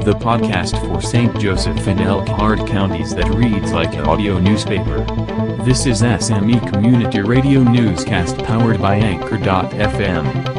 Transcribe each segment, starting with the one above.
the podcast for St. Joseph and Elkhart counties that reads like an audio newspaper. This is SME Community Radio Newscast powered by Anchor.fm.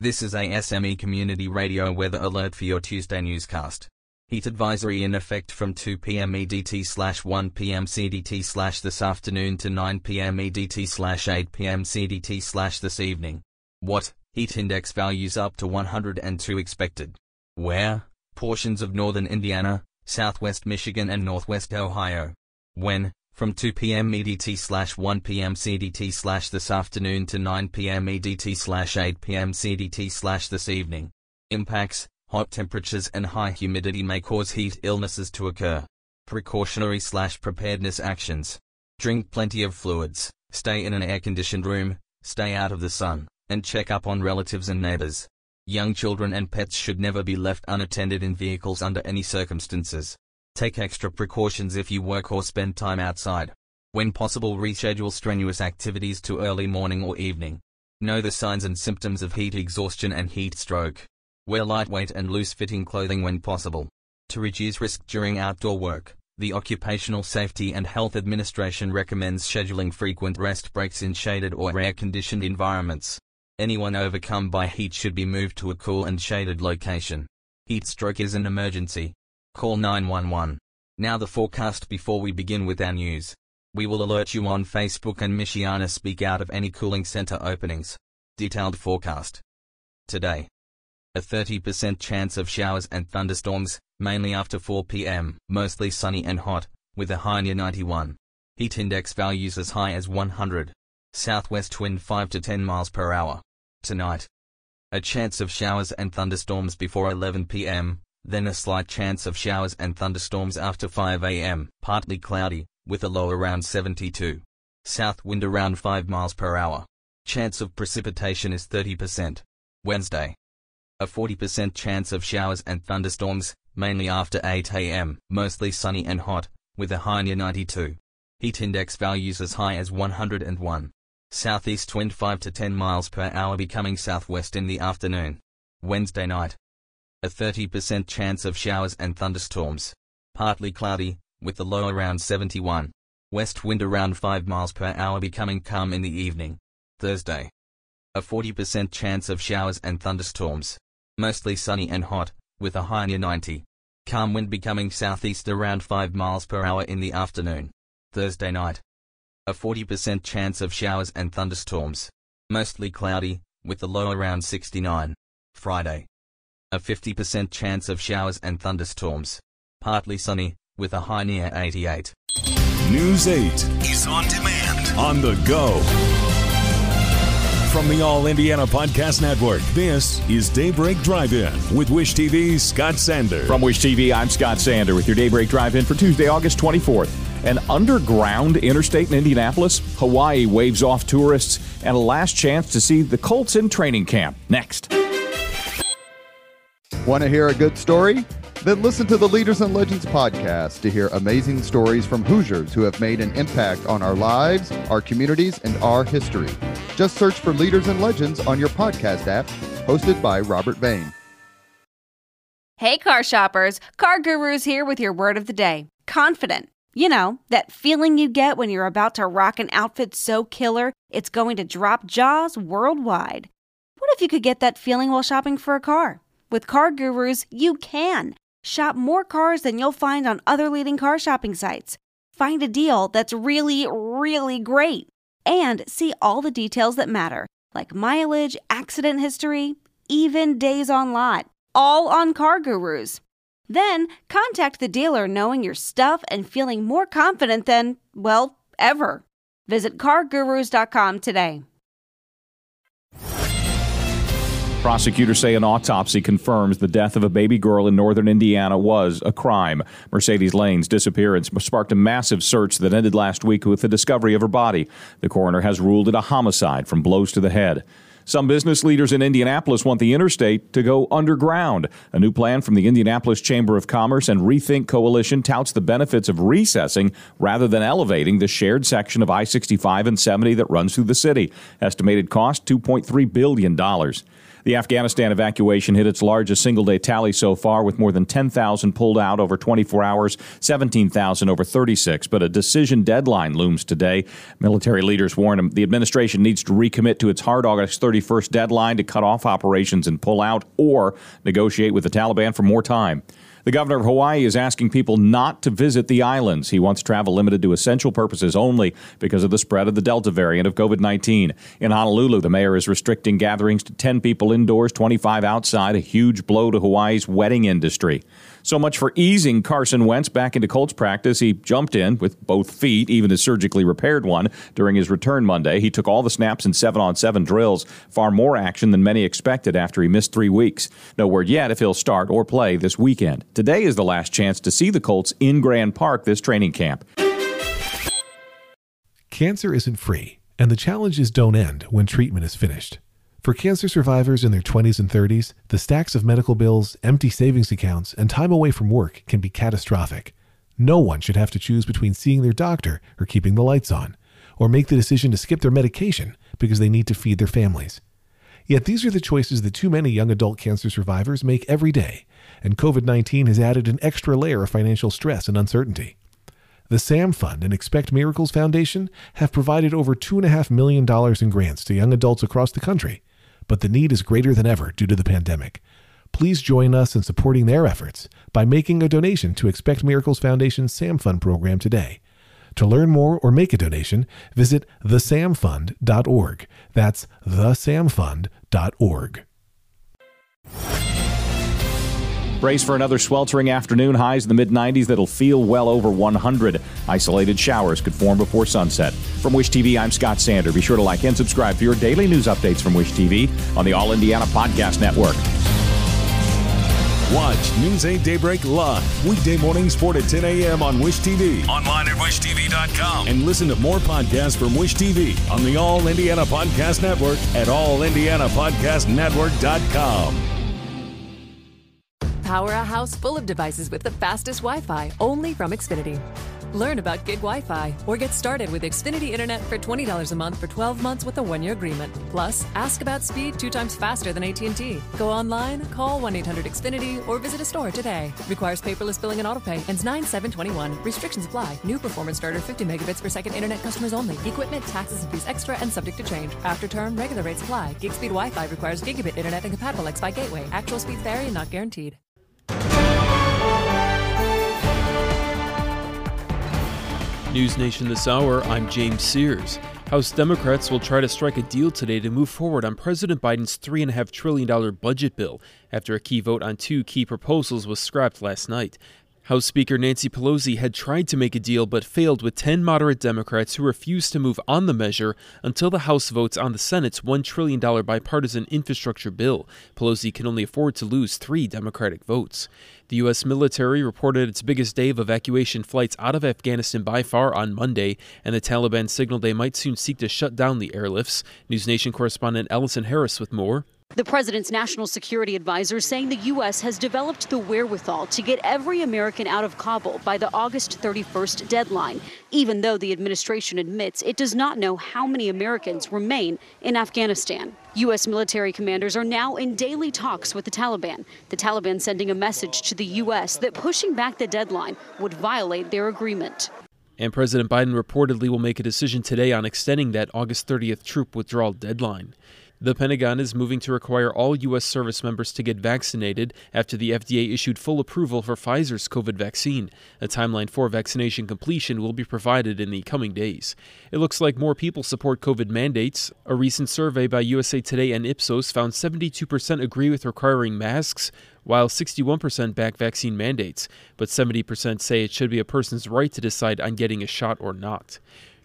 This is a SME Community Radio weather alert for your Tuesday newscast. Heat advisory in effect from 2 p.m. EDT slash 1 p.m. CDT slash this afternoon to 9 p.m. EDT slash 8 p.m. CDT slash this evening. What? Heat index values up to 102 expected. Where? Portions of northern Indiana, southwest Michigan and northwest Ohio. When? From 2 p.m. EDT slash 1 p.m. CDT slash this afternoon to 9 p.m. EDT slash 8 p.m. CDT slash this evening. Impacts, hot temperatures and high humidity may cause heat illnesses to occur. Precautionary slash preparedness actions. Drink plenty of fluids, stay in an air-conditioned room, stay out of the sun and check up on relatives and neighbors. Young children and pets should never be left unattended in vehicles under any circumstances. Take extra precautions if you work or spend time outside. When possible reschedule strenuous activities to early morning or evening. Know the signs and symptoms of heat exhaustion and heat stroke. Wear lightweight and loose-fitting clothing when possible. To reduce risk during outdoor work, the Occupational Safety and Health Administration recommends scheduling frequent rest breaks in shaded or air-conditioned environments. Anyone overcome by heat should be moved to a cool and shaded location. Heat stroke is an emergency. Call 911. Now the forecast before we begin with our news. We will alert you on Facebook and Michiana speak out of any cooling center openings. Detailed forecast. Today. A 30% chance of showers and thunderstorms, mainly after 4 p.m., mostly sunny and hot, with a high near 91. Heat index values as high as 100. Southwest wind 5 to 10 miles per hour. Tonight. A chance of showers and thunderstorms before 11 p.m., then a slight chance of showers and thunderstorms after 5 a.m., partly cloudy, with a low around 72. South wind around 5 miles per hour. Chance of precipitation is 30%. Wednesday. A 40% chance of showers and thunderstorms, mainly after 8 a.m., mostly sunny and hot, with a high near 92. Heat index values as high as 101. Southeast wind 5 to 10 miles per hour becoming southwest in the afternoon. Wednesday night. A 30% chance of showers and thunderstorms. Partly cloudy, with the low around 71. West wind around 5 miles per hour becoming calm in the evening. Thursday. A 40% chance of showers and thunderstorms. Mostly sunny and hot, with a high near 90. Calm wind becoming southeast around 5 miles per hour in the afternoon. Thursday night a 40% chance of showers and thunderstorms. Mostly cloudy, with the low around 69. Friday. A 50% chance of showers and thunderstorms. Partly sunny, with a high near 88. News 8 is on demand. On the go. From the All Indiana Podcast Network, this is Daybreak Drive In with Wish TV's Scott Sander. From Wish TV, I'm Scott Sander with your Daybreak Drive In for Tuesday, August 24th. An underground interstate in Indianapolis, Hawaii waves off tourists, and a last chance to see the Colts in training camp. Next. Want to hear a good story? Then listen to the Leaders and Legends podcast to hear amazing stories from Hoosiers who have made an impact on our lives, our communities, and our history. Just search for Leaders and Legends on your podcast app, hosted by Robert Vane. Hey, car shoppers! Car Gurus here with your word of the day confident. You know, that feeling you get when you're about to rock an outfit so killer it's going to drop jaws worldwide. What if you could get that feeling while shopping for a car? With Car Gurus, you can. Shop more cars than you'll find on other leading car shopping sites. Find a deal that's really, really great. And see all the details that matter, like mileage, accident history, even days on lot, all on Car Gurus. Then contact the dealer knowing your stuff and feeling more confident than, well, ever. Visit cargurus.com today. Prosecutors say an autopsy confirms the death of a baby girl in northern Indiana was a crime. Mercedes Lain's disappearance sparked a massive search that ended last week with the discovery of her body. The coroner has ruled it a homicide from blows to the head. Some business leaders in Indianapolis want the interstate to go underground. A new plan from the Indianapolis Chamber of Commerce and Rethink Coalition touts the benefits of recessing rather than elevating the shared section of I 65 and 70 that runs through the city. Estimated cost $2.3 billion. The Afghanistan evacuation hit its largest single day tally so far, with more than 10,000 pulled out over 24 hours, 17,000 over 36. But a decision deadline looms today. Military leaders warn the administration needs to recommit to its hard August 31st deadline to cut off operations and pull out or negotiate with the Taliban for more time. The governor of Hawaii is asking people not to visit the islands. He wants travel limited to essential purposes only because of the spread of the Delta variant of COVID 19. In Honolulu, the mayor is restricting gatherings to 10 people indoors, 25 outside, a huge blow to Hawaii's wedding industry. So much for easing Carson Wentz back into Colts practice. He jumped in with both feet, even his surgically repaired one, during his return Monday. He took all the snaps in seven on seven drills, far more action than many expected after he missed three weeks. No word yet if he'll start or play this weekend. Today is the last chance to see the Colts in Grand Park this training camp. Cancer isn't free, and the challenges don't end when treatment is finished. For cancer survivors in their 20s and 30s, the stacks of medical bills, empty savings accounts, and time away from work can be catastrophic. No one should have to choose between seeing their doctor or keeping the lights on, or make the decision to skip their medication because they need to feed their families. Yet these are the choices that too many young adult cancer survivors make every day, and COVID 19 has added an extra layer of financial stress and uncertainty. The SAM Fund and Expect Miracles Foundation have provided over $2.5 million in grants to young adults across the country but the need is greater than ever due to the pandemic. Please join us in supporting their efforts by making a donation to Expect Miracles Foundation's SAM Fund program today. To learn more or make a donation, visit thesamfund.org. That's thesamfund.org. Brace for another sweltering afternoon, highs in the mid 90s that'll feel well over 100. Isolated showers could form before sunset. From Wish TV, I'm Scott Sander. Be sure to like and subscribe for your daily news updates from Wish TV on the All Indiana Podcast Network. Watch News 8 Daybreak live weekday mornings 4 to 10 a.m. on Wish TV. Online at wishtv.com. And listen to more podcasts from Wish TV on the All Indiana Podcast Network at allindianapodcastnetwork.com. Power a house full of devices with the fastest Wi Fi only from Xfinity. Learn about gig Wi Fi or get started with Xfinity Internet for $20 a month for 12 months with a one year agreement. Plus, ask about speed two times faster than AT&T. Go online, call 1 800 Xfinity, or visit a store today. Requires paperless billing and autopay. Ends 9 721. Restrictions apply. New performance starter 50 megabits per second internet customers only. Equipment, taxes, and fees extra and subject to change. After term, regular rates apply. Gig speed Wi Fi requires gigabit internet and compatible X-Fi gateway. Actual speeds vary and not guaranteed. News Nation this hour, I'm James Sears. House Democrats will try to strike a deal today to move forward on President Biden's $3.5 trillion budget bill after a key vote on two key proposals was scrapped last night. House Speaker Nancy Pelosi had tried to make a deal but failed with 10 moderate Democrats who refused to move on the measure until the House votes on the Senate's $1 trillion bipartisan infrastructure bill. Pelosi can only afford to lose three Democratic votes. The U.S. military reported its biggest day of evacuation flights out of Afghanistan by far on Monday, and the Taliban signaled they might soon seek to shut down the airlifts. News Nation correspondent Allison Harris with more. The president's national security advisor saying the U.S. has developed the wherewithal to get every American out of Kabul by the August 31st deadline, even though the administration admits it does not know how many Americans remain in Afghanistan. U.S. military commanders are now in daily talks with the Taliban, the Taliban sending a message to the U.S. that pushing back the deadline would violate their agreement. And President Biden reportedly will make a decision today on extending that August 30th troop withdrawal deadline. The Pentagon is moving to require all U.S. service members to get vaccinated after the FDA issued full approval for Pfizer's COVID vaccine. A timeline for vaccination completion will be provided in the coming days. It looks like more people support COVID mandates. A recent survey by USA Today and Ipsos found 72% agree with requiring masks, while 61% back vaccine mandates, but 70% say it should be a person's right to decide on getting a shot or not.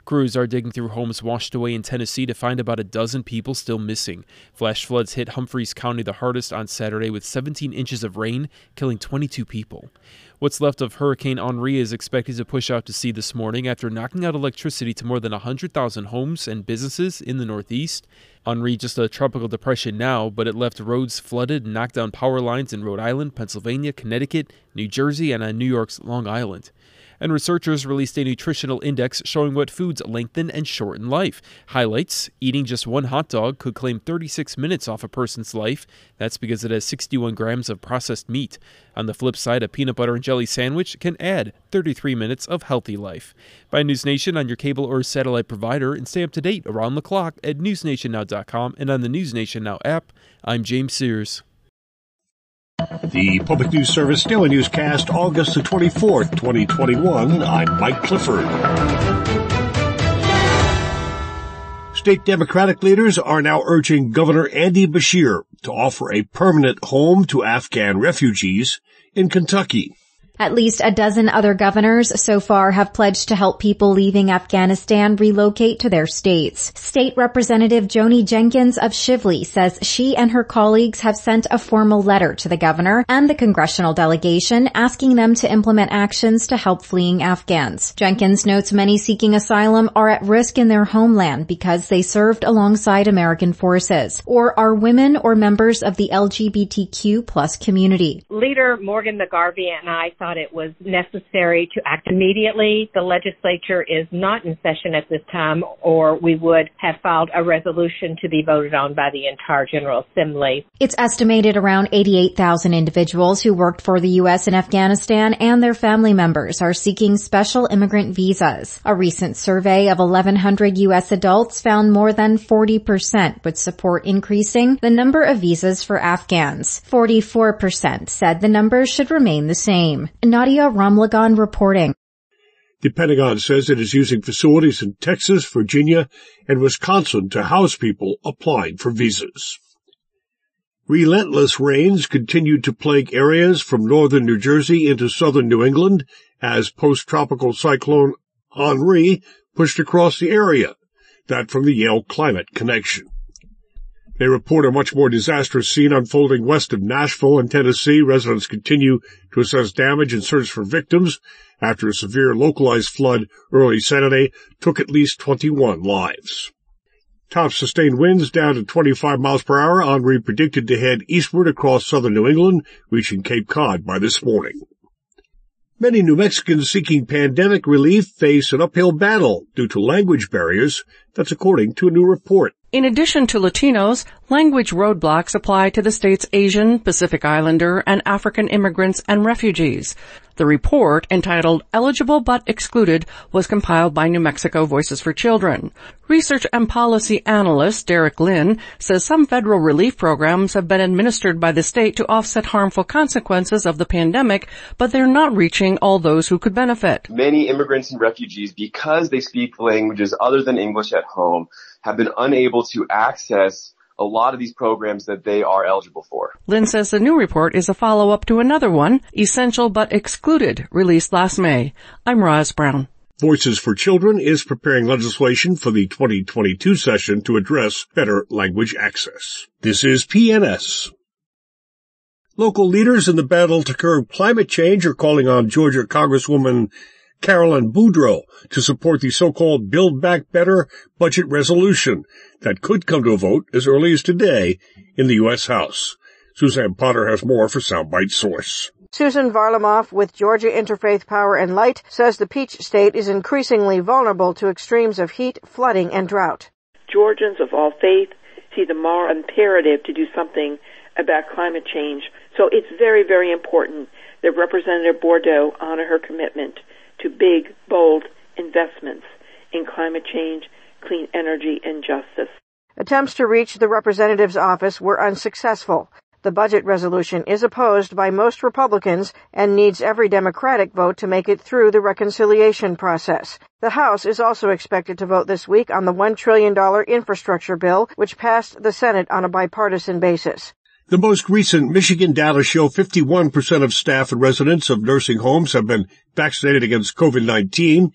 Crews are digging through homes washed away in Tennessee to find about a dozen people still missing. Flash floods hit Humphreys County the hardest on Saturday with 17 inches of rain, killing 22 people. What's left of Hurricane Henri is expected to push out to sea this morning after knocking out electricity to more than 100,000 homes and businesses in the Northeast. Henri just a tropical depression now, but it left roads flooded and knocked down power lines in Rhode Island, Pennsylvania, Connecticut, New Jersey, and on New York's Long Island and researchers released a nutritional index showing what foods lengthen and shorten life. Highlights eating just one hot dog could claim 36 minutes off a person's life. That's because it has 61 grams of processed meat. On the flip side, a peanut butter and jelly sandwich can add 33 minutes of healthy life. Buy News Nation on your cable or satellite provider and stay up to date around the clock at newsnationnow.com and on the News Nation Now app. I'm James Sears. The Public News Service Daily Newscast, August the 24th, 2021. I'm Mike Clifford. State Democratic leaders are now urging Governor Andy Beshear to offer a permanent home to Afghan refugees in Kentucky. At least a dozen other governors so far have pledged to help people leaving Afghanistan relocate to their states. State Representative Joni Jenkins of Shively says she and her colleagues have sent a formal letter to the governor and the congressional delegation asking them to implement actions to help fleeing Afghans. Jenkins notes many seeking asylum are at risk in their homeland because they served alongside American forces or are women or members of the LGBTQ plus community. Leader Morgan McGarvey and I thought it was necessary to act immediately. The legislature is not in session at this time, or we would have filed a resolution to be voted on by the entire General Assembly. It's estimated around 88,000 individuals who worked for the U.S. in Afghanistan and their family members are seeking special immigrant visas. A recent survey of 1,100 U.S. adults found more than 40% would support increasing the number of visas for Afghans. 44% said the numbers should remain the same. Nadia Ramlagan reporting. The Pentagon says it is using facilities in Texas, Virginia, and Wisconsin to house people applying for visas. Relentless rains continued to plague areas from northern New Jersey into southern New England as post-tropical cyclone Henri pushed across the area. That from the Yale Climate Connection. They report a much more disastrous scene unfolding west of Nashville in Tennessee. Residents continue to assess damage and search for victims after a severe localized flood early Saturday took at least 21 lives. Top sustained winds down to 25 miles per hour. Henri predicted to head eastward across southern New England, reaching Cape Cod by this morning. Many New Mexicans seeking pandemic relief face an uphill battle due to language barriers. That's according to a new report. In addition to Latinos, language roadblocks apply to the state's Asian, Pacific Islander, and African immigrants and refugees. The report, entitled Eligible but Excluded, was compiled by New Mexico Voices for Children. Research and policy analyst Derek Lynn says some federal relief programs have been administered by the state to offset harmful consequences of the pandemic, but they're not reaching all those who could benefit. Many immigrants and refugees, because they speak languages other than English at home, have been unable to access a lot of these programs that they are eligible for. Lynn says the new report is a follow-up to another one, Essential but Excluded, released last May. I'm Roz Brown. Voices for Children is preparing legislation for the 2022 session to address better language access. This is PNS. Local leaders in the battle to curb climate change are calling on Georgia Congresswoman Carolyn Bourdeaux to support the so-called Build Back Better budget resolution that could come to a vote as early as today in the U.S. House. Suzanne Potter has more for Soundbite Source. Susan Varlamoff with Georgia Interfaith Power and Light says the Peach State is increasingly vulnerable to extremes of heat, flooding, and drought. Georgians of all faith see the moral imperative to do something about climate change. So it's very, very important that Representative Bourdeaux honor her commitment to big, bold investments in climate change, clean energy, and justice. Attempts to reach the representative's office were unsuccessful. The budget resolution is opposed by most Republicans and needs every Democratic vote to make it through the reconciliation process. The House is also expected to vote this week on the $1 trillion infrastructure bill, which passed the Senate on a bipartisan basis. The most recent Michigan data show 51% of staff and residents of nursing homes have been vaccinated against COVID-19.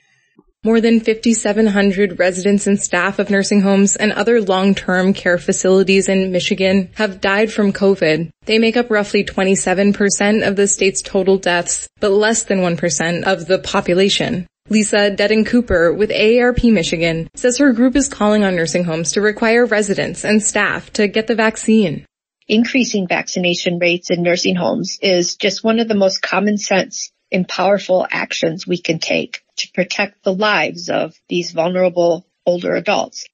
More than 5,700 residents and staff of nursing homes and other long-term care facilities in Michigan have died from COVID. They make up roughly 27% of the state's total deaths, but less than 1% of the population. Lisa Dedden Cooper with AARP Michigan says her group is calling on nursing homes to require residents and staff to get the vaccine. Increasing vaccination rates in nursing homes is just one of the most common sense and powerful actions we can take to protect the lives of these vulnerable older adults.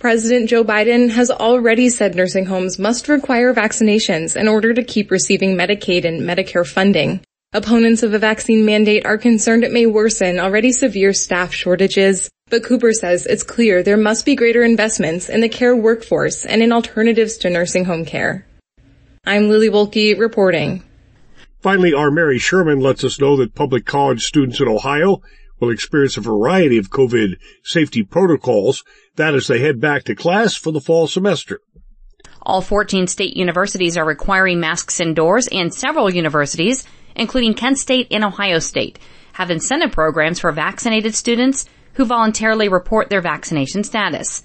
President Joe Biden has already said nursing homes must require vaccinations in order to keep receiving Medicaid and Medicare funding. Opponents of a vaccine mandate are concerned it may worsen already severe staff shortages, but Cooper says it's clear there must be greater investments in the care workforce and in alternatives to nursing home care. I'm Lily Bohlke reporting. Finally, our Mary Sherman lets us know that public college students in Ohio will experience a variety of COVID safety protocols, that as they head back to class for the fall semester. All 14 state universities are requiring masks indoors and several universities, including Kent State and Ohio State, have incentive programs for vaccinated students who voluntarily report their vaccination status.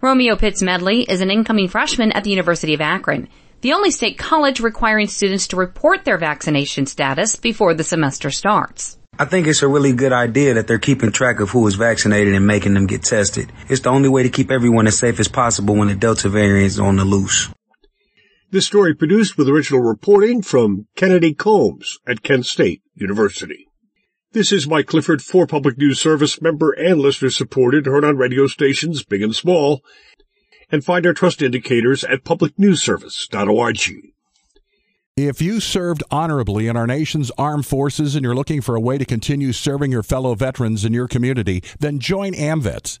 Romeo Pitts Medley is an incoming freshman at the University of Akron, the only state college requiring students to report their vaccination status before the semester starts. I think it's a really good idea that they're keeping track of who is vaccinated and making them get tested. It's the only way to keep everyone as safe as possible when the Delta variant is on the loose. This story produced with original reporting from Kennedy Combs at Kent State University. This is Mike Clifford for Public News Service member and listener supported, heard on radio stations big and small, and find our trust indicators at publicnewsservice.org. If you served honorably in our nation's armed forces and you're looking for a way to continue serving your fellow veterans in your community, then join AMVETS.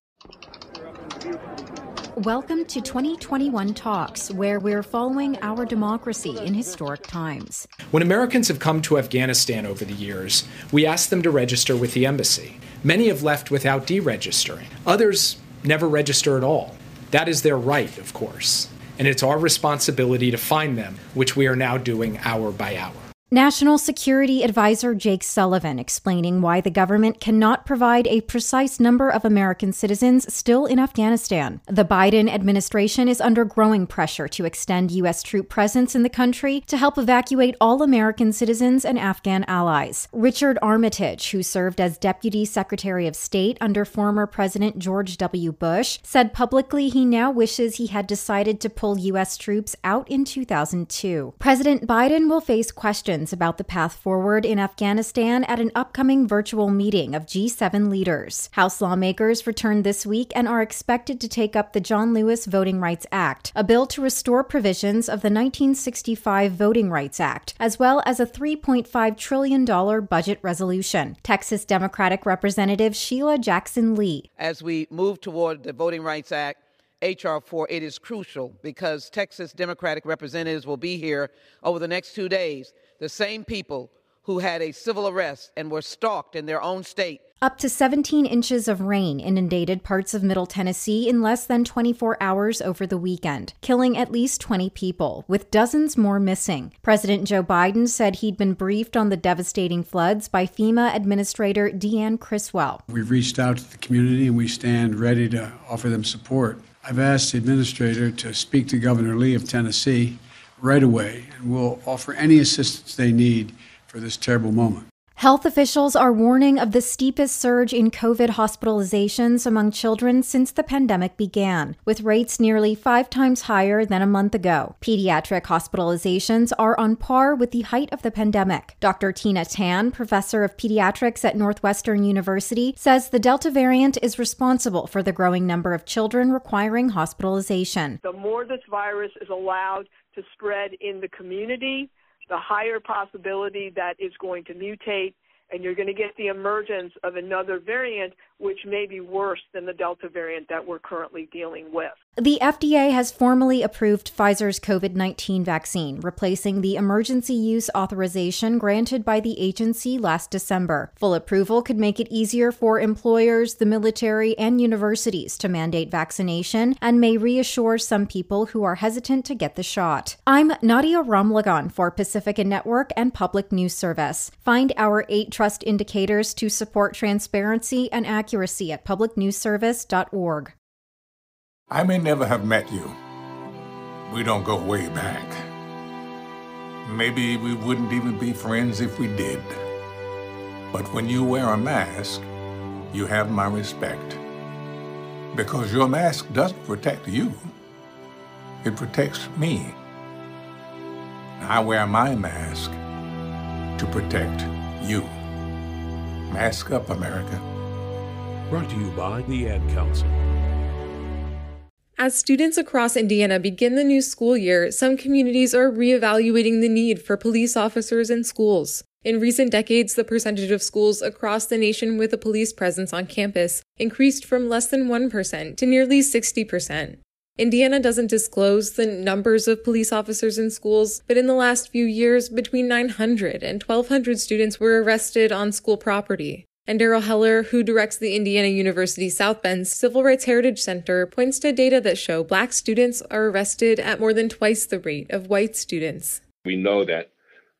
Welcome to 2021 Talks, where we're following our democracy in historic times. When Americans have come to Afghanistan over the years, we ask them to register with the embassy. Many have left without deregistering. Others never register at all. That is their right, of course. And it's our responsibility to find them, which we are now doing hour by hour. National Security Advisor Jake Sullivan explaining why the government cannot provide a precise number of American citizens still in Afghanistan. The Biden administration is under growing pressure to extend U.S. troop presence in the country to help evacuate all American citizens and Afghan allies. Richard Armitage, who served as Deputy Secretary of State under former President George W. Bush, said publicly he now wishes he had decided to pull U.S. troops out in 2002. President Biden will face questions about the path forward in Afghanistan at an upcoming virtual meeting of G7 leaders. House lawmakers returned this week and are expected to take up the John Lewis Voting Rights Act, a bill to restore provisions of the 1965 Voting Rights Act, as well as a $3.5 trillion budget resolution. Texas Democratic Representative Sheila Jackson Lee. As we move toward the Voting Rights Act, HR 4, it is crucial because Texas Democratic representatives will be here over the next two days the same people who had a civil arrest and were stalked in their own state. Up to 17 inches of rain inundated parts of Middle Tennessee in less than 24 hours over the weekend, killing at least 20 people, with dozens more missing. President Joe Biden said he'd been briefed on the devastating floods by FEMA Administrator Deanne Criswell. We've reached out to the community and we stand ready to offer them support. I've asked the administrator to speak to Governor Lee of Tennessee right away, and we'll offer any assistance they need for this terrible moment. Health officials are warning of the steepest surge in COVID hospitalizations among children since the pandemic began, with rates nearly five times higher than a month ago. Pediatric hospitalizations are on par with the height of the pandemic. Dr. Tina Tan, professor of pediatrics at Northwestern University, says the Delta variant is responsible for the growing number of children requiring hospitalization. The more this virus is allowed to spread in the community, the higher possibility that it's going to mutate and you're going to get the emergence of another variant which may be worse than the Delta variant that we're currently dealing with. The FDA has formally approved Pfizer's COVID 19 vaccine, replacing the emergency use authorization granted by the agency last December. Full approval could make it easier for employers, the military, and universities to mandate vaccination and may reassure some people who are hesitant to get the shot. I'm Nadia Ramlagan for Pacifica Network and Public News Service. Find our eight trust indicators to support transparency and accuracy at publicnewsservice.org. I may never have met you. We don't go way back. Maybe we wouldn't even be friends if we did. But when you wear a mask, you have my respect. Because your mask doesn't protect you, it protects me. I wear my mask to protect you. Mask up, America. Brought to you by the Ad Council. As students across Indiana begin the new school year, some communities are reevaluating the need for police officers in schools. In recent decades, the percentage of schools across the nation with a police presence on campus increased from less than 1% to nearly 60%. Indiana doesn't disclose the numbers of police officers in schools, but in the last few years, between 900 and 1,200 students were arrested on school property. And Daryl Heller, who directs the Indiana University South Bend Civil Rights Heritage Center, points to data that show black students are arrested at more than twice the rate of white students. We know that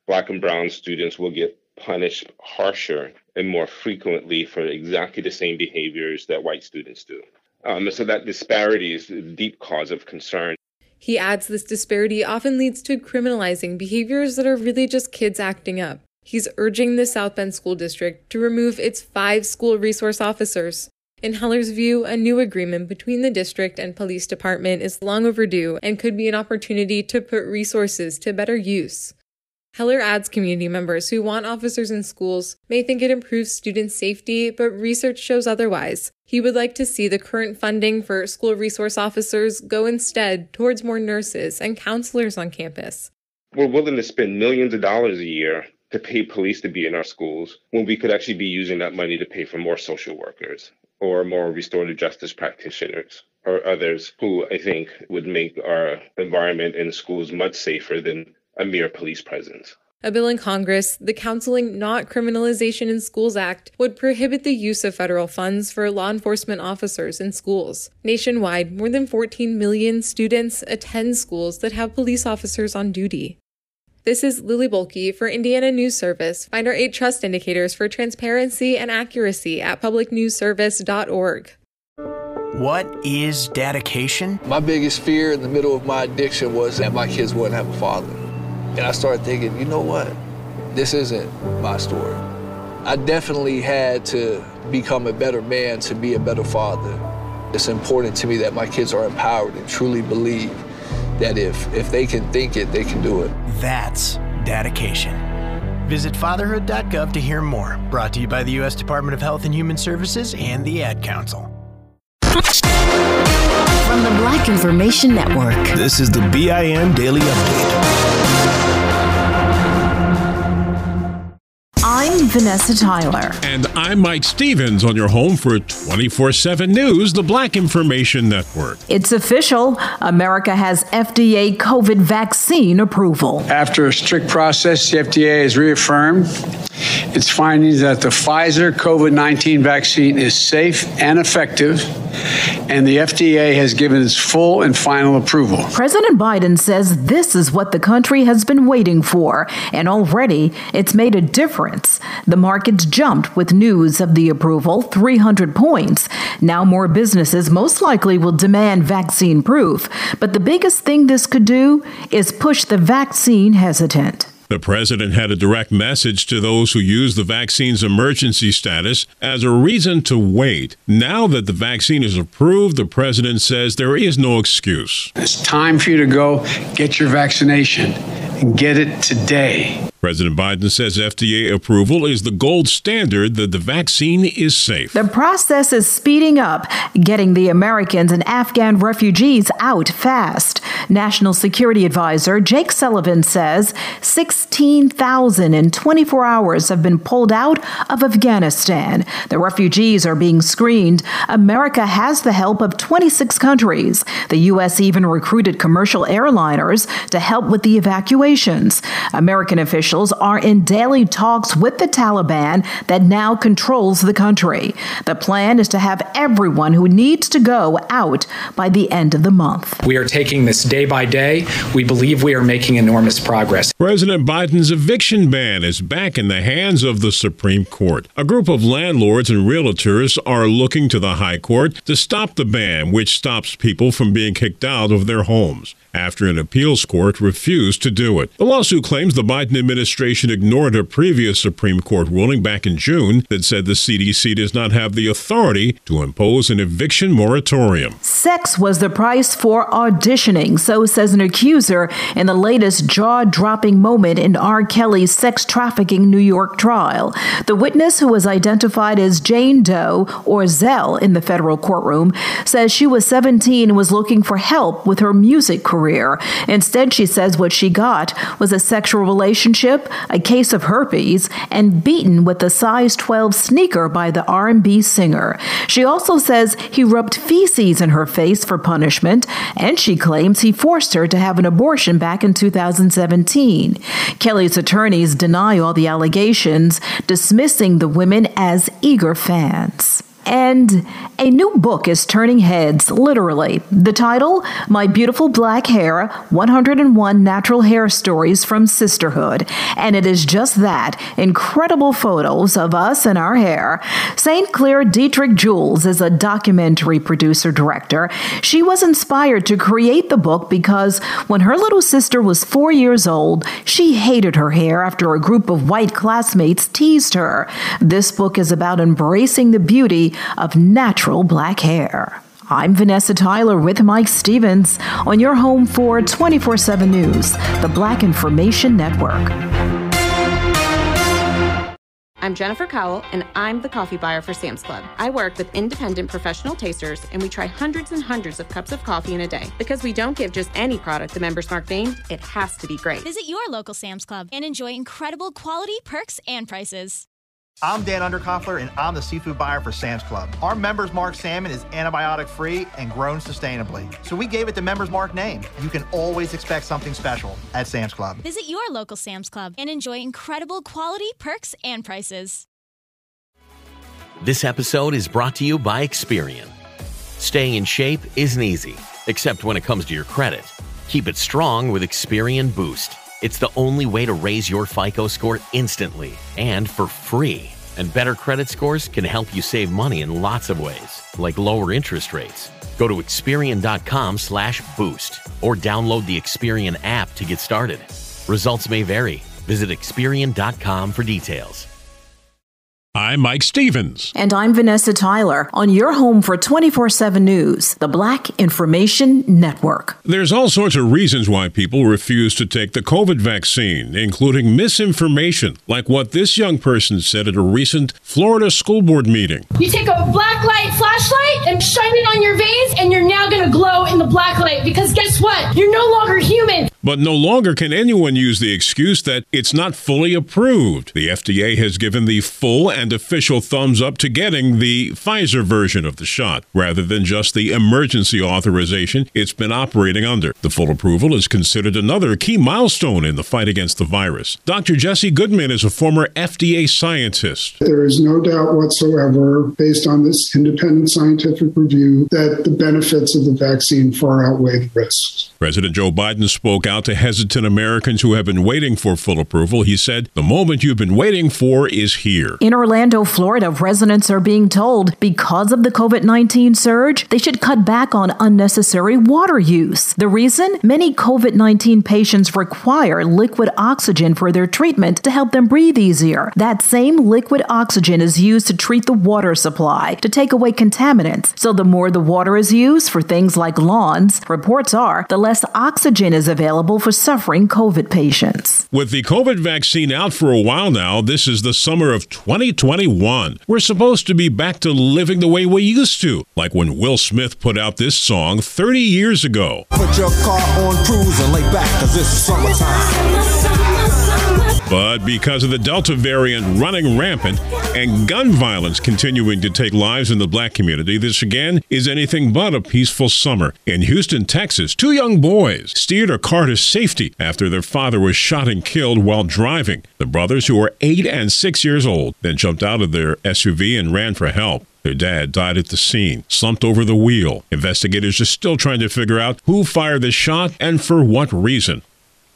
black and brown students will get punished harsher and more frequently for exactly the same behaviors that white students do. Um, so that disparity is a deep cause of concern. He adds this disparity often leads to criminalizing behaviors that are really just kids acting up. He's urging the South Bend School District to remove its five school resource officers. In Heller's view, a new agreement between the district and police department is long overdue and could be an opportunity to put resources to better use. Heller adds community members who want officers in schools may think it improves student safety, but research shows otherwise. He would like to see the current funding for school resource officers go instead towards more nurses and counselors on campus. We're willing to spend millions of dollars a year to pay police to be in our schools when we could actually be using that money to pay for more social workers or more restorative justice practitioners or others who I think would make our environment in schools much safer than a mere police presence. A bill in Congress, the Counseling Not Criminalization in Schools Act, would prohibit the use of federal funds for law enforcement officers in schools. Nationwide, more than 14 million students attend schools that have police officers on duty. This is Lily Bohlke for Indiana News Service. Find our eight trust indicators for transparency and accuracy at publicnewsservice.org. What is dedication? My biggest fear in the middle of my addiction was that my kids wouldn't have a father. And I started thinking, you know what? This isn't my story. I definitely had to become a better man to be a better father. It's important to me that my kids are empowered and truly believe that if, if they can think it, they can do it. That's dedication. Visit fatherhood.gov to hear more. Brought to you by the U.S. Department of Health and Human Services and the Ad Council. From the Black Information Network, this is the BIN Daily Update. Vanessa Tyler. And I'm Mike Stevens on your home for 24 7 News, the Black Information Network. It's official. America has FDA COVID vaccine approval. After a strict process, the FDA has reaffirmed its findings that the Pfizer COVID 19 vaccine is safe and effective, and the FDA has given its full and final approval. President Biden says this is what the country has been waiting for, and already it's made a difference. The markets jumped with news of the approval, 300 points. Now more businesses most likely will demand vaccine proof, but the biggest thing this could do is push the vaccine hesitant. The president had a direct message to those who use the vaccine's emergency status as a reason to wait. Now that the vaccine is approved, the president says there is no excuse. It's time for you to go get your vaccination and get it today. President Biden says FDA approval is the gold standard that the vaccine is safe. The process is speeding up, getting the Americans and Afghan refugees out fast. National Security Advisor Jake Sullivan says 16,000 in 24 hours have been pulled out of Afghanistan. The refugees are being screened. America has the help of 26 countries. The U.S. even recruited commercial airliners to help with the evacuations. American officials are in daily talks with the Taliban that now controls the country. The plan is to have everyone who needs to go out by the end of the month. We are taking this day by day. We believe we are making enormous progress. President Biden's eviction ban is back in the hands of the Supreme Court. A group of landlords and realtors are looking to the High Court to stop the ban, which stops people from being kicked out of their homes after an appeals court refused to do it. The lawsuit claims the Biden administration ignored a previous Supreme Court ruling back in June that said the CDC does not have the authority to impose an eviction moratorium. Sex was the price for auditioning, so says an accuser in the latest jaw dropping moment in R. Kelly's sex trafficking New York trial. The witness, who was identified as Jane Doe or Zell in the federal courtroom, says she was 17 and was looking for help with her music career career. Instead, she says what she got was a sexual relationship, a case of herpes, and beaten with a size 12 sneaker by the R&B singer. She also says he rubbed feces in her face for punishment, and she claims he forced her to have an abortion back in 2017. Kelly's attorneys deny all the allegations, dismissing the women as eager fans. And a new book is turning heads, literally. The title, My Beautiful Black Hair 101 Natural Hair Stories from Sisterhood. And it is just that incredible photos of us and our hair. St. Clair Detrick-Jules is a documentary producer director. She was inspired to create the book because when her little sister was four years old, she hated her hair after a group of white classmates teased her. This book is about embracing the beauty of natural black hair. I'm Vanessa Tyler with Mike Stevens on your home for 24 7 News, the Black Information Network. I'm Jennifer Cowell, and I'm the coffee buyer for Sam's Club. I work with independent professional tasters, and we try hundreds and hundreds of cups of coffee in a day. Because we don't give just any product the Members Mark name, it has to be great. Visit your local Sam's Club and enjoy incredible quality, perks, and prices. I'm Dan Underkoffler, and I'm the seafood buyer for Sam's Club. Our Members Mark salmon is antibiotic free and grown sustainably. So we gave it the Members Mark name. You can always expect something special at Sam's Club. Visit your local Sam's Club and enjoy incredible quality, perks, and prices. This episode is brought to you by Experian. Staying in shape isn't easy, except when it comes to your credit. Keep it strong with Experian Boost. It's the only way to raise your FICO score instantly and for free. And better credit scores can help you save money in lots of ways, like lower interest rates. Go to Experian.com slash boost or download the Experian app to get started. Results may vary. Visit Experian.com for details. I'm Mike Stevens. And I'm Vanessa Tyler on your home for 24 7 News, the Black Information Network. There's all sorts of reasons why people refuse to take the COVID vaccine, including misinformation, like what this young person said at a recent Florida school board meeting. You take a black light flashlight and shine it on your veins, and you're now going to glow in the black light because guess what? You're no longer human. But no longer can anyone use the excuse that it's not fully approved. The FDA has given the full and official thumbs up to getting the Pfizer version of the shot, rather than just the emergency authorization it's been operating under. The full approval is considered another key milestone in the fight against the virus. Dr. Jesse Goodman is a former FDA scientist. There is no doubt whatsoever, based on this independent scientific review, that the benefits of the vaccine far outweigh the risks. President Joe Biden spoke out to hesitant Americans who have been waiting for full approval. He said, The moment you've been waiting for is here. In Orlando, Florida, residents are being told because of the COVID 19 surge, they should cut back on unnecessary water use. The reason? Many COVID 19 patients require liquid oxygen for their treatment to help them breathe easier. That same liquid oxygen is used to treat the water supply, to take away contaminants. So the more the water is used for things like lawns, reports are the less oxygen is available available for suffering COVID patients. With the COVID vaccine out for a while now, this is the summer of 2021. We're supposed to be back to living the way we used to, like when Will Smith put out this song 30 years ago. Put your car on cruise and lay back, cause it's summertime. But because of the Delta variant running rampant and gun violence continuing to take lives in the black community, this again is anything but a peaceful summer. In Houston, Texas, two young boys steered a car to safety after their father was shot and killed while driving. The brothers, who were eight and six years old, then jumped out of their SUV and ran for help. Their dad died at the scene, slumped over the wheel. Investigators are still trying to figure out who fired the shot and for what reason.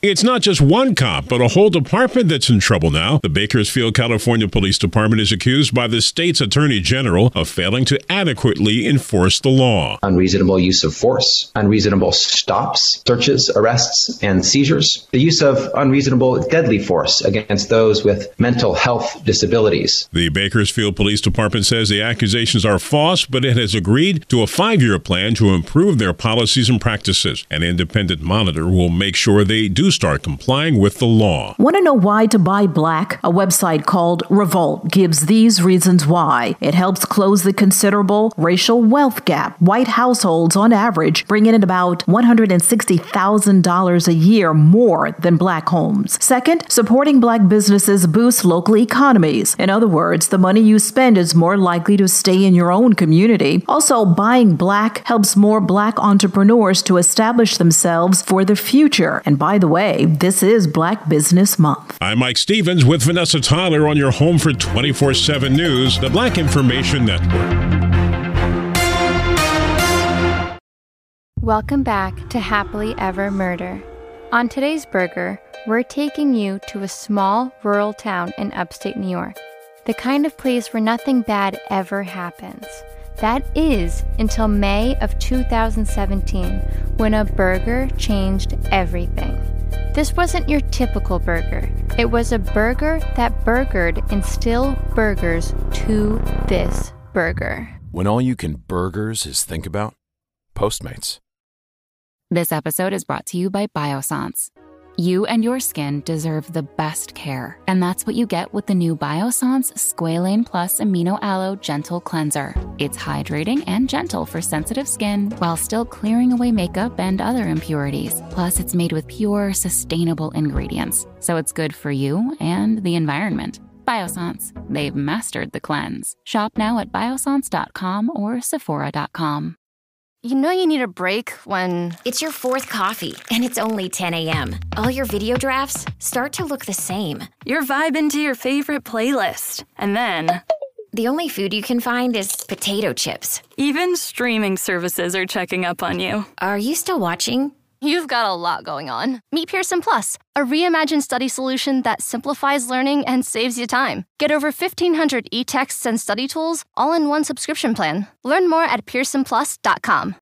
It's not just one cop, but a whole department that's in trouble now. The Bakersfield, California Police Department is accused by the state's attorney general of failing to adequately enforce the law. Unreasonable use of force, unreasonable stops, searches, arrests, and seizures, the use of unreasonable deadly force against those with mental health disabilities. The Bakersfield Police Department says the accusations are false, but it has agreed to a five year plan to improve their policies and practices. An independent monitor will make sure they do start complying with the law. Want to know why to buy black? A website called Revolt gives these reasons why. It helps close the considerable racial wealth gap. White households, on average, bring in about $160,000 a year more than black homes. Second, supporting black businesses boosts local economies. In other words, the money you spend is more likely to stay in your own community. Also, buying black helps more black entrepreneurs to establish themselves for the future. And by the way, way, this is Black Business Month. I'm Mike Stevens with Vanessa Tyler on your home for 24 7 News, the Black Information Network. Welcome back to Happily Ever Murder. On today's burger, we're taking you to a small rural town in upstate New York, the kind of place where nothing bad ever happens. That is until May of 2017, when a burger changed everything. This wasn't your typical burger. It was a burger that burgered and still burgers to this burger. When all you can burgers is think about Postmates. This episode is brought to you by Biossance. You and your skin deserve the best care, and that's what you get with the new Biossance Squalane Plus Amino Aloe Gentle Cleanser. It's hydrating and gentle for sensitive skin while still clearing away makeup and other impurities. Plus, it's made with pure, sustainable ingredients, so it's good for you and the environment. Biossance, they've mastered the cleanse. Shop now at biossance.com or sephora.com. You know you need a break when. It's your fourth coffee, and it's only 10 a.m. All your video drafts start to look the same. You're vibing to your favorite playlist. And then. The only food you can find is potato chips. Even streaming services are checking up on you. Are you still watching? You've got a lot going on. Meet Pearson Plus, a reimagined study solution that simplifies learning and saves you time. Get over 1,500 e texts and study tools all in one subscription plan. Learn more at pearsonplus.com.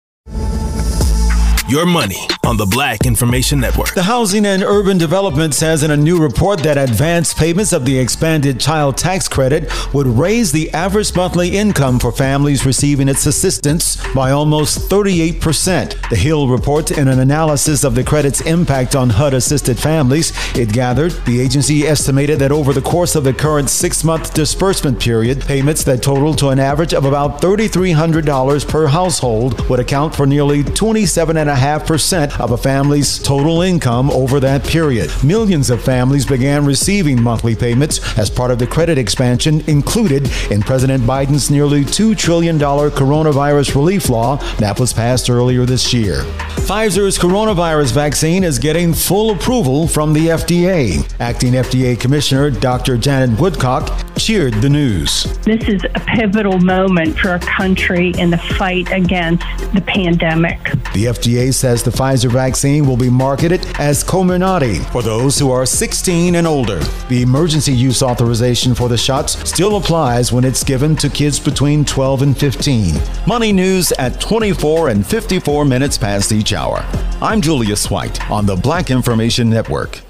Your money on the Black Information Network. The Housing and Urban Development says in a new report that advance payments of the expanded child tax credit would raise the average monthly income for families receiving its assistance by almost 38%. The Hill reports in an analysis of the credit's impact on HUD assisted families. It gathered the agency estimated that over the course of the current six month disbursement period, payments that total to an average of about $3,300 per household would account for nearly 27.5 2.5% of a family's total income over that period. Millions of families began receiving monthly payments as part of the credit expansion included in President Biden's nearly $2 trillion coronavirus relief law that was passed earlier this year. Pfizer's coronavirus vaccine is getting full approval from the FDA. Acting FDA Commissioner Dr. Janet Woodcock cheered the news. This is a pivotal moment for our country in the fight against the pandemic. The FDA says the Pfizer vaccine will be marketed as Comirnaty for those who are 16 and older. The emergency use authorization for the shots still applies when it's given to kids between 12 and 15. Money news at 24 and 54 minutes past each hour. I'm Julius White on the Black Information Network.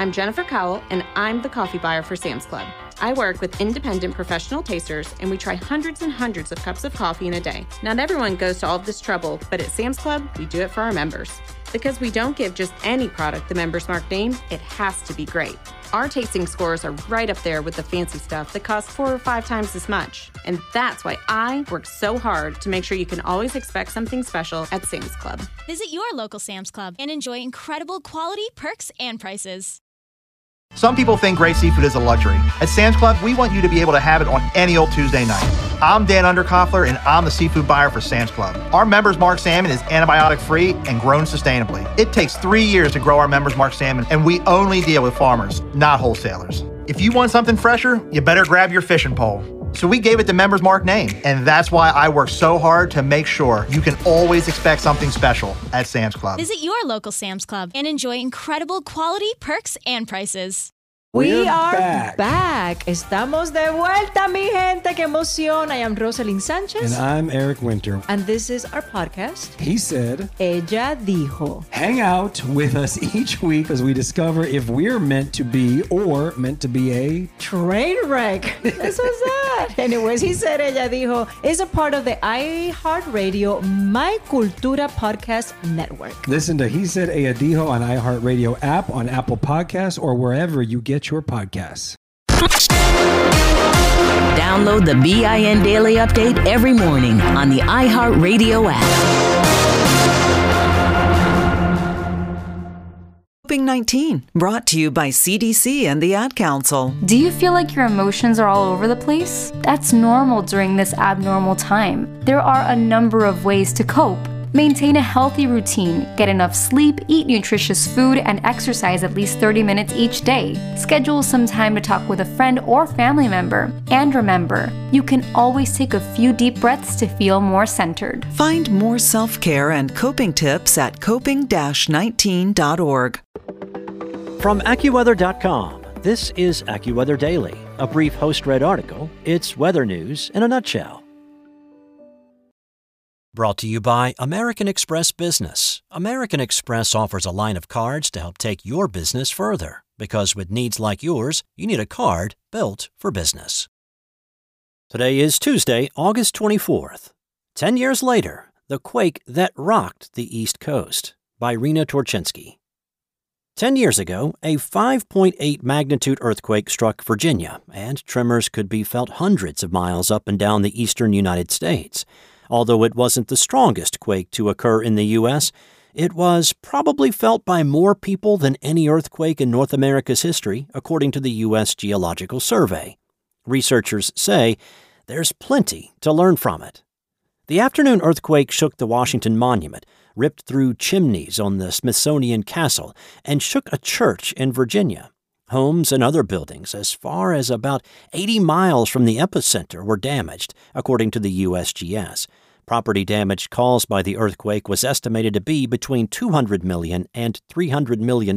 I'm Jennifer Cowell, and I'm the coffee buyer for Sam's Club. I work with independent professional tasters, and we try hundreds and hundreds of cups of coffee in a day. Not everyone goes to all of this trouble, but at Sam's Club, we do it for our members. Because we don't give just any product the Members Mark name, it has to be great. Our tasting scores are right up there with the fancy stuff that costs four or five times as much. And that's why I work so hard to make sure you can always expect something special at Sam's Club. Visit your local Sam's Club and enjoy incredible quality, perks, and prices. Some people think great seafood is a luxury. At Sam's Club, we want you to be able to have it on any old Tuesday night. I'm Dan Underkoffler, and I'm the seafood buyer for Sam's Club. Our Members Mark salmon is antibiotic free and grown sustainably. It takes three years to grow our Members Mark salmon, and we only deal with farmers, not wholesalers. If you want something fresher, you better grab your fishing pole. So we gave it the Members Mark name, and that's why I work so hard to make sure you can always expect something special at Sam's Club. Visit your local Sam's Club and enjoy incredible quality, perks, and prices. We We're are back. back. Estamos de vuelta, mi gente. Qué emoción. I am Roselyn Sanchez. And I'm Eric Winter. And this is our podcast. He said, Ella dijo. Hang out with us each week as we discover if we're meant to be or meant to be a train wreck. This was that. Anyways, he said Ella dijo is a part of the iHeartRadio My Cultura podcast network. Listen to He Said Ella Dijo on iHeartRadio app, on Apple Podcasts, or wherever you get your podcasts. Download the BIN Daily Update every morning on the iHeartRadio app. Coping 19, brought to you by CDC and the Ad Council. Do you feel like your emotions are all over the place? That's normal during this abnormal time. There are a number of ways to cope. Maintain a healthy routine, get enough sleep, eat nutritious food, and exercise at least 30 minutes each day. Schedule some time to talk with a friend or family member. And remember, you can always take a few deep breaths to feel more centered. Find more self care and coping tips at coping 19.org. From AccuWeather.com, this is AccuWeather Daily, a brief host read article. It's weather news in a nutshell. Brought to you by American Express Business. American Express offers a line of cards to help take your business further. Because with needs like yours, you need a card built for business. Today is Tuesday, August 24th. Ten years later, the quake that rocked the East Coast by Rena Torchinsky. Ten years ago, a 5.8 magnitude earthquake struck Virginia, and tremors could be felt hundreds of miles up and down the eastern United States. Although it wasn't the strongest quake to occur in the U.S., it was probably felt by more people than any earthquake in North America's history, according to the U.S. Geological Survey. Researchers say there's plenty to learn from it. The afternoon earthquake shook the Washington Monument, ripped through chimneys on the Smithsonian Castle, and shook a church in Virginia. Homes and other buildings as far as about 80 miles from the epicenter were damaged, according to the USGS. Property damage caused by the earthquake was estimated to be between $200 million and $300 million.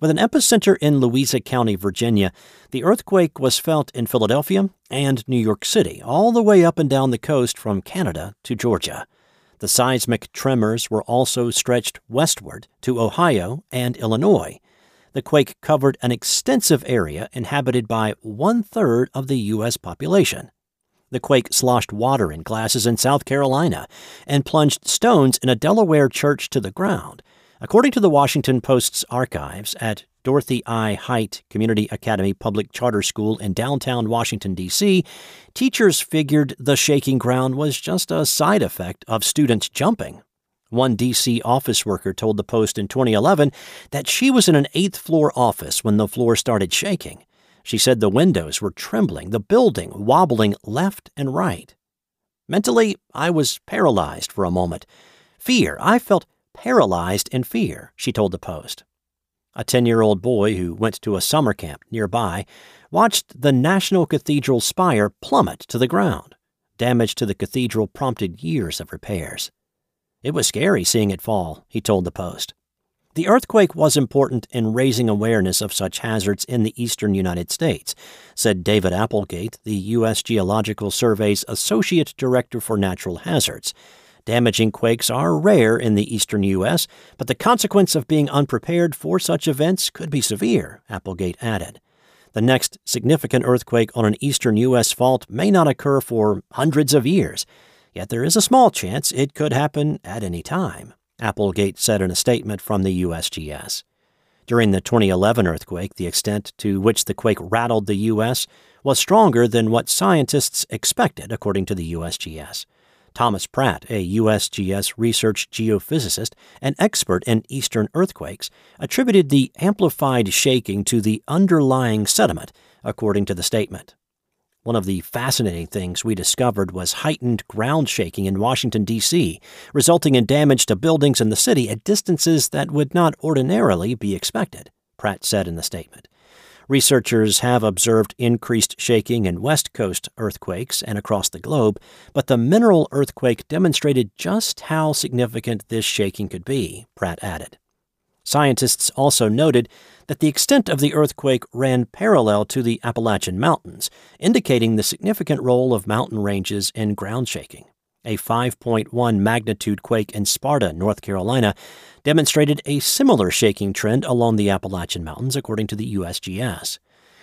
With an epicenter in Louisa County, Virginia, the earthquake was felt in Philadelphia and New York City, all the way up and down the coast from Canada to Georgia. The seismic tremors were also stretched westward to Ohio and Illinois. The quake covered an extensive area inhabited by one third of the U.S. population. The quake sloshed water in glasses in South Carolina and plunged stones in a Delaware church to the ground. According to the Washington Post's archives at Dorothy I. Height Community Academy Public Charter School in downtown Washington, D.C., teachers figured the shaking ground was just a side effect of students jumping. One D.C. office worker told the Post in 2011 that she was in an eighth floor office when the floor started shaking. She said the windows were trembling, the building wobbling left and right. Mentally, I was paralyzed for a moment. Fear. I felt paralyzed in fear, she told the Post. A 10 year old boy who went to a summer camp nearby watched the National Cathedral spire plummet to the ground. Damage to the cathedral prompted years of repairs. It was scary seeing it fall, he told the Post. The earthquake was important in raising awareness of such hazards in the eastern United States, said David Applegate, the U.S. Geological Survey's Associate Director for Natural Hazards. Damaging quakes are rare in the eastern U.S., but the consequence of being unprepared for such events could be severe, Applegate added. The next significant earthquake on an eastern U.S. fault may not occur for hundreds of years, yet there is a small chance it could happen at any time. Applegate said in a statement from the USGS. During the 2011 earthquake, the extent to which the quake rattled the U.S. was stronger than what scientists expected, according to the USGS. Thomas Pratt, a USGS research geophysicist and expert in eastern earthquakes, attributed the amplified shaking to the underlying sediment, according to the statement. One of the fascinating things we discovered was heightened ground shaking in Washington, D.C., resulting in damage to buildings in the city at distances that would not ordinarily be expected, Pratt said in the statement. Researchers have observed increased shaking in West Coast earthquakes and across the globe, but the mineral earthquake demonstrated just how significant this shaking could be, Pratt added. Scientists also noted that the extent of the earthquake ran parallel to the Appalachian Mountains, indicating the significant role of mountain ranges in ground shaking. A 5.1 magnitude quake in Sparta, North Carolina, demonstrated a similar shaking trend along the Appalachian Mountains, according to the USGS.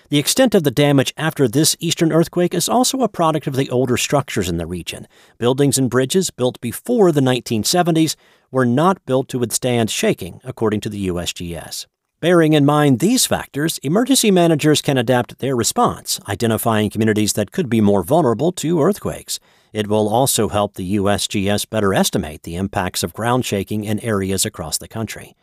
The extent of the damage after this eastern earthquake is also a product of the older structures in the region. Buildings and bridges built before the 1970s were not built to withstand shaking, according to the USGS. Bearing in mind these factors, emergency managers can adapt their response, identifying communities that could be more vulnerable to earthquakes. It will also help the USGS better estimate the impacts of ground shaking in areas across the country.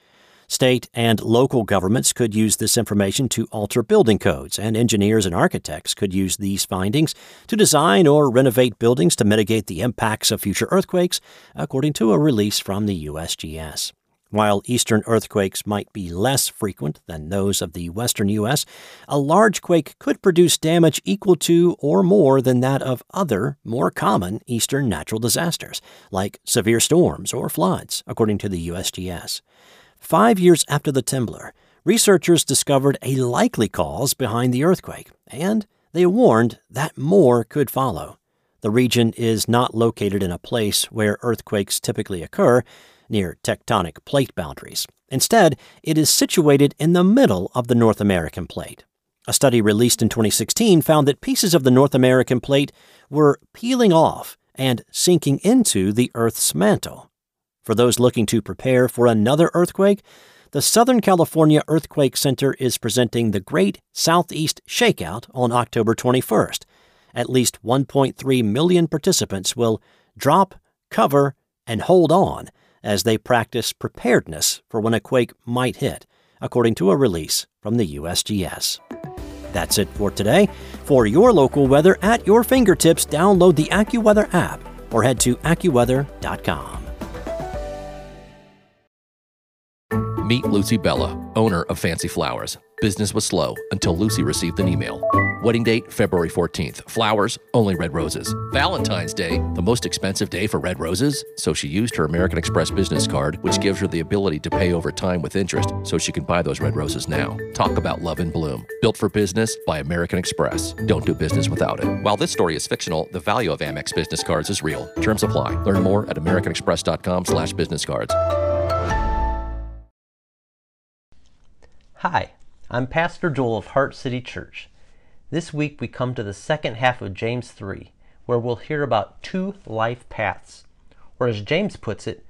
State and local governments could use this information to alter building codes, and engineers and architects could use these findings to design or renovate buildings to mitigate the impacts of future earthquakes, according to a release from the USGS. While eastern earthquakes might be less frequent than those of the western U.S., a large quake could produce damage equal to or more than that of other, more common eastern natural disasters, like severe storms or floods, according to the USGS. Five years after the Temblor, researchers discovered a likely cause behind the earthquake, and they warned that more could follow. The region is not located in a place where earthquakes typically occur, near tectonic plate boundaries. Instead, it is situated in the middle of the North American plate. A study released in 2016 found that pieces of the North American plate were peeling off and sinking into the Earth's mantle. For those looking to prepare for another earthquake, the Southern California Earthquake Center is presenting the Great Southeast Shakeout on October 21st. At least 1.3 million participants will drop, cover, and hold on as they practice preparedness for when a quake might hit, according to a release from the USGS. That's it for today. For your local weather at your fingertips, download the AccuWeather app or head to AccuWeather.com. Meet Lucy Bella, owner of Fancy Flowers. Business was slow until Lucy received an email. Wedding date February 14th. Flowers, only red roses. Valentine's Day, the most expensive day for red roses. So she used her American Express business card, which gives her the ability to pay over time with interest so she can buy those red roses now. Talk about love in bloom. Built for business by American Express. Don't do business without it. While this story is fictional, the value of Amex business cards is real. Terms apply. Learn more at americanexpress.com slash business cards. Hi, I'm Pastor Joel of Heart City Church. This week we come to the second half of James 3, where we'll hear about two life paths, or as James puts it,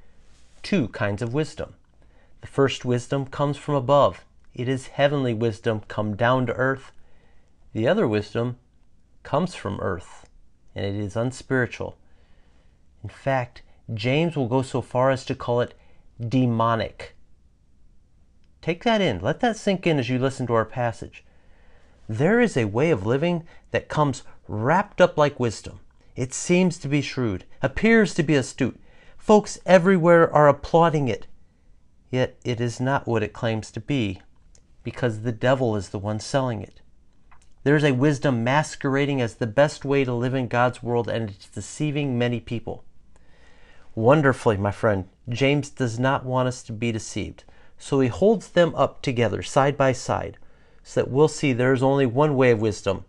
two kinds of wisdom. The first wisdom comes from above, it is heavenly wisdom come down to earth. The other wisdom comes from earth, and it is unspiritual. In fact, James will go so far as to call it demonic. Take that in. Let that sink in as you listen to our passage. There is a way of living that comes wrapped up like wisdom. It seems to be shrewd, appears to be astute. Folks everywhere are applauding it. Yet it is not what it claims to be, because the devil is the one selling it. There is a wisdom masquerading as the best way to live in God's world, and it's deceiving many people. Wonderfully, my friend, James does not want us to be deceived. So he holds them up together, side by side, so that we'll see there is only one way of wisdom,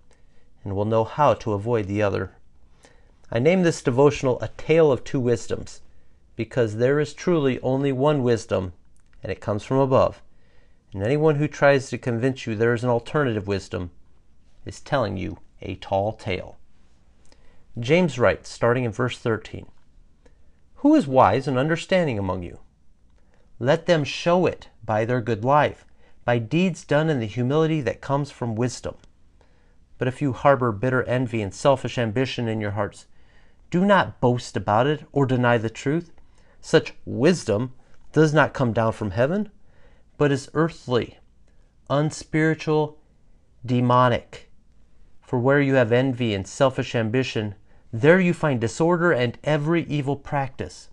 and we'll know how to avoid the other. I name this devotional A Tale of Two Wisdoms, because there is truly only one wisdom, and it comes from above. And anyone who tries to convince you there is an alternative wisdom is telling you a tall tale. James writes, starting in verse 13 Who is wise and understanding among you? Let them show it by their good life, by deeds done in the humility that comes from wisdom. But if you harbor bitter envy and selfish ambition in your hearts, do not boast about it or deny the truth. Such wisdom does not come down from heaven, but is earthly, unspiritual, demonic. For where you have envy and selfish ambition, there you find disorder and every evil practice.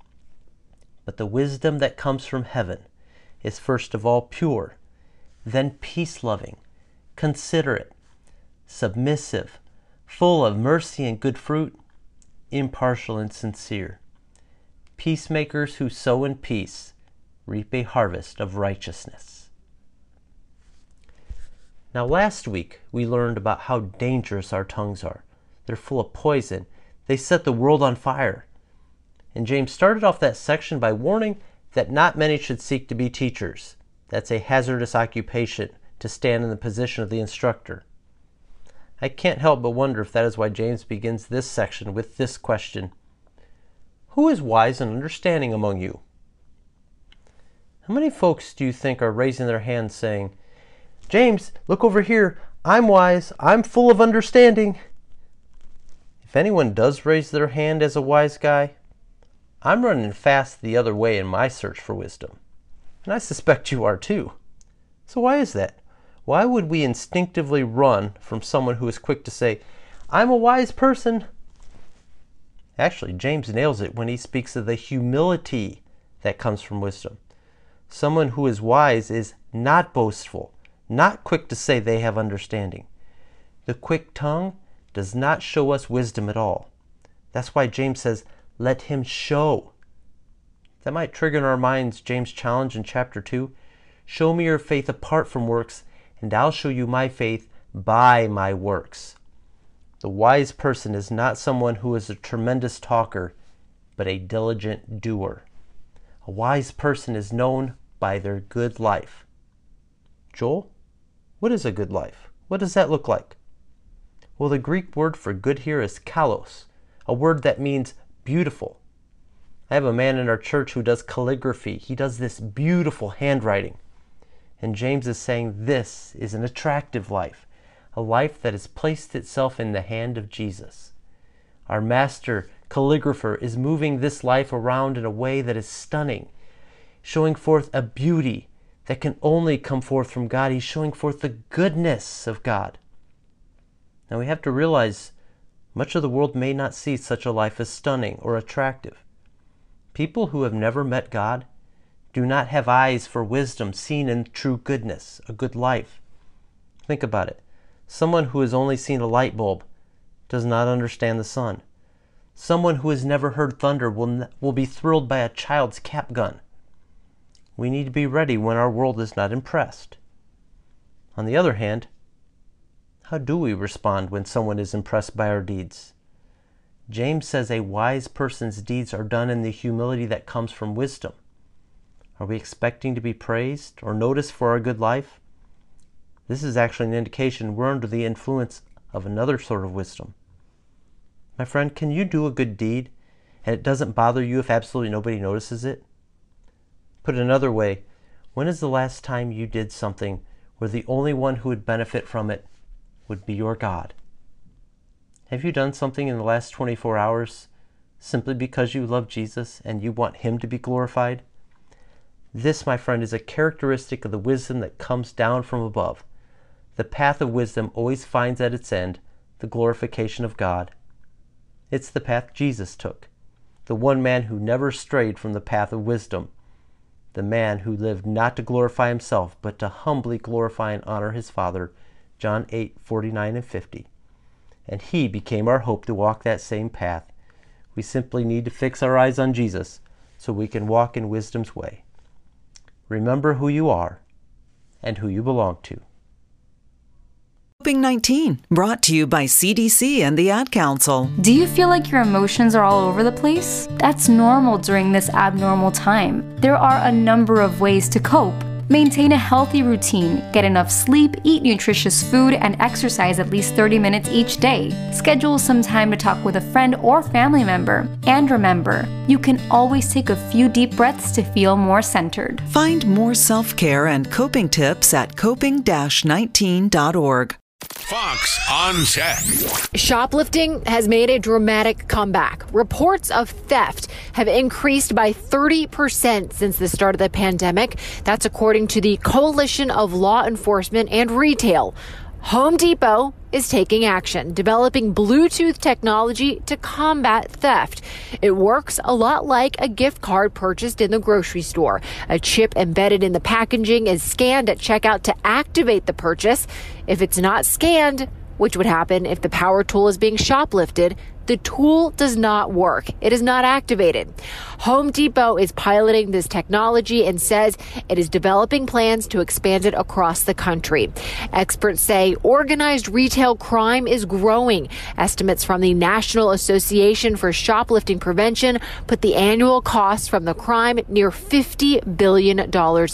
But the wisdom that comes from heaven is first of all pure, then peace loving, considerate, submissive, full of mercy and good fruit, impartial and sincere. Peacemakers who sow in peace reap a harvest of righteousness. Now, last week we learned about how dangerous our tongues are. They're full of poison, they set the world on fire. And James started off that section by warning that not many should seek to be teachers. That's a hazardous occupation to stand in the position of the instructor. I can't help but wonder if that is why James begins this section with this question Who is wise and understanding among you? How many folks do you think are raising their hands saying, James, look over here. I'm wise. I'm full of understanding. If anyone does raise their hand as a wise guy, I'm running fast the other way in my search for wisdom. And I suspect you are too. So why is that? Why would we instinctively run from someone who is quick to say, I'm a wise person? Actually, James nails it when he speaks of the humility that comes from wisdom. Someone who is wise is not boastful, not quick to say they have understanding. The quick tongue does not show us wisdom at all. That's why James says, let him show. That might trigger in our minds James' challenge in chapter 2 Show me your faith apart from works, and I'll show you my faith by my works. The wise person is not someone who is a tremendous talker, but a diligent doer. A wise person is known by their good life. Joel, what is a good life? What does that look like? Well, the Greek word for good here is kalos, a word that means beautiful. I have a man in our church who does calligraphy. He does this beautiful handwriting. And James is saying this is an attractive life, a life that has placed itself in the hand of Jesus. Our master calligrapher is moving this life around in a way that is stunning, showing forth a beauty that can only come forth from God. He's showing forth the goodness of God. Now we have to realize much of the world may not see such a life as stunning or attractive. People who have never met God do not have eyes for wisdom seen in true goodness, a good life. Think about it. Someone who has only seen a light bulb does not understand the sun. Someone who has never heard thunder will, will be thrilled by a child's cap gun. We need to be ready when our world is not impressed. On the other hand, how do we respond when someone is impressed by our deeds? James says a wise person's deeds are done in the humility that comes from wisdom. Are we expecting to be praised or noticed for our good life? This is actually an indication we're under the influence of another sort of wisdom. My friend, can you do a good deed and it doesn't bother you if absolutely nobody notices it? Put it another way, when is the last time you did something where the only one who would benefit from it would be your God? Have you done something in the last 24 hours simply because you love Jesus and you want Him to be glorified? This, my friend, is a characteristic of the wisdom that comes down from above. The path of wisdom always finds at its end the glorification of God. It's the path Jesus took, the one man who never strayed from the path of wisdom, the man who lived not to glorify himself, but to humbly glorify and honor his Father. John 8 49 and 50. And he became our hope to walk that same path. We simply need to fix our eyes on Jesus so we can walk in wisdom's way. Remember who you are and who you belong to. Coping 19, brought to you by CDC and the Ad Council. Do you feel like your emotions are all over the place? That's normal during this abnormal time. There are a number of ways to cope. Maintain a healthy routine, get enough sleep, eat nutritious food, and exercise at least 30 minutes each day. Schedule some time to talk with a friend or family member. And remember, you can always take a few deep breaths to feel more centered. Find more self care and coping tips at coping 19.org. Fox on Tech. Shoplifting has made a dramatic comeback. Reports of theft have increased by 30% since the start of the pandemic. That's according to the Coalition of Law Enforcement and Retail. Home Depot is taking action, developing Bluetooth technology to combat theft. It works a lot like a gift card purchased in the grocery store. A chip embedded in the packaging is scanned at checkout to activate the purchase. If it's not scanned, which would happen if the power tool is being shoplifted, the tool does not work. It is not activated. Home Depot is piloting this technology and says it is developing plans to expand it across the country. Experts say organized retail crime is growing. Estimates from the National Association for Shoplifting Prevention put the annual cost from the crime near $50 billion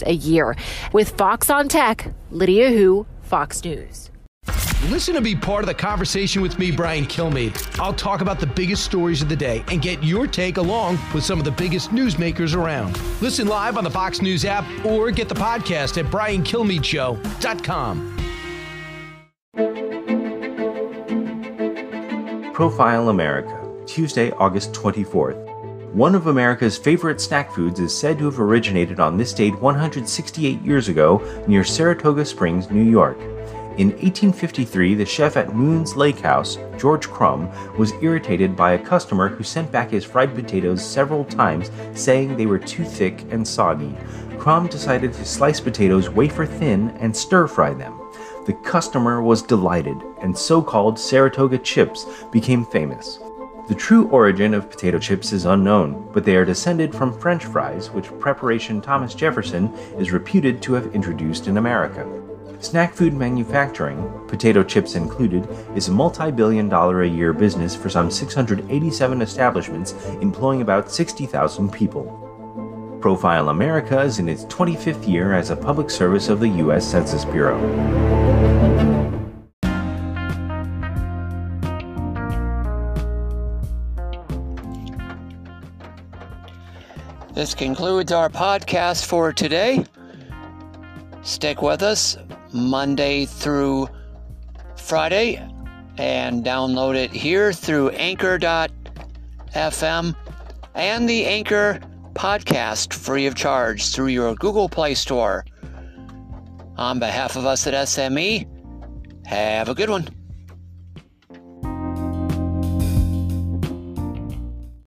a year. With Fox on Tech, Lydia Hu, Fox News. Listen to be part of the conversation with me, Brian Kilmeade. I'll talk about the biggest stories of the day and get your take along with some of the biggest newsmakers around. Listen live on the Fox News app or get the podcast at briankilmeadshow.com. Profile America, Tuesday, August 24th. One of America's favorite snack foods is said to have originated on this date 168 years ago near Saratoga Springs, New York. In 1853, the chef at Moon's Lake House, George Crum, was irritated by a customer who sent back his fried potatoes several times, saying they were too thick and soggy. Crum decided to slice potatoes wafer thin and stir fry them. The customer was delighted, and so called Saratoga chips became famous. The true origin of potato chips is unknown, but they are descended from French fries, which preparation Thomas Jefferson is reputed to have introduced in America. Snack food manufacturing, potato chips included, is a multi billion dollar a year business for some 687 establishments employing about 60,000 people. Profile America is in its 25th year as a public service of the U.S. Census Bureau. This concludes our podcast for today. Stick with us Monday through Friday and download it here through anchor.fm and the Anchor podcast free of charge through your Google Play Store. On behalf of us at SME, have a good one.